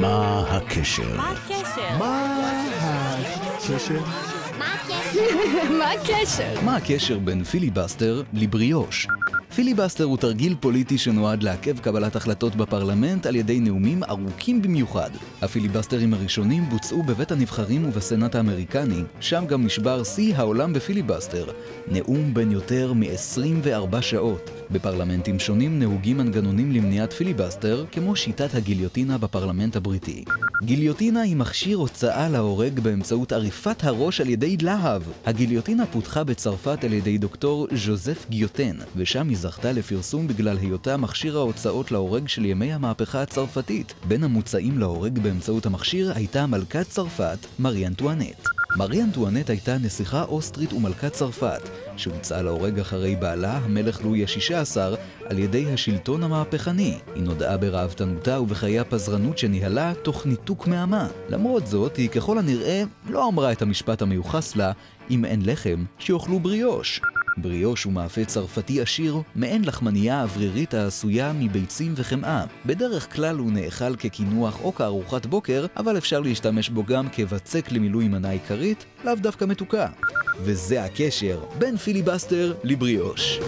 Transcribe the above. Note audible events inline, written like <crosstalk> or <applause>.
מה הקשר? מה הקשר? מה הקשר? מה הקשר? <laughs> מה הקשר בין פיליבסטר לבריאוש? פיליבסטר הוא תרגיל פוליטי שנועד לעכב קבלת החלטות בפרלמנט על ידי נאומים ארוכים במיוחד. הפיליבסטרים הראשונים בוצעו בבית הנבחרים ובסנאט האמריקני, שם גם נשבר שיא העולם בפיליבסטר, נאום בן יותר מ-24 שעות. בפרלמנטים שונים נהוגים מנגנונים למניעת פיליבסטר, כמו שיטת הגיליוטינה בפרלמנט הבריטי. גיליוטינה היא מכשיר הוצאה להורג באמצעות עריפת הראש על ידי להב. הגיליוטינה פותחה בצרפת על ידי דוקטור ז'וזף גיוטן, ושם היא זכתה לפרסום בגלל היותה מכשיר ההוצאות להורג של ימי המהפכה הצרפתית. בין המוצאים להורג באמצעות המכשיר הייתה מלכת צרפת, מארי אנטואנט. מארי אנטואנט הייתה נסיכה אוסטרית ומלכת צרפת, שהוצאה להורג אחרי בעלה, המלך לואי ה-16, על ידי השלטון המהפכני. היא נודעה בראוותנותה ובחיי הפזרנות שניהלה תוך ניתוק מעמה. למרות זאת, היא ככל הנראה לא אמרה את המשפט המיוחס לה, אם אין לחם, שיאכלו בריאוש. בריאוש הוא מאפה צרפתי עשיר, מעין לחמנייה אוורירית העשויה מביצים וחמאה. בדרך כלל הוא נאכל כקינוח או כארוחת בוקר, אבל אפשר להשתמש בו גם כבצק למילוי מנה עיקרית, לאו דווקא מתוקה. וזה הקשר בין פיליבסטר לבריאוש.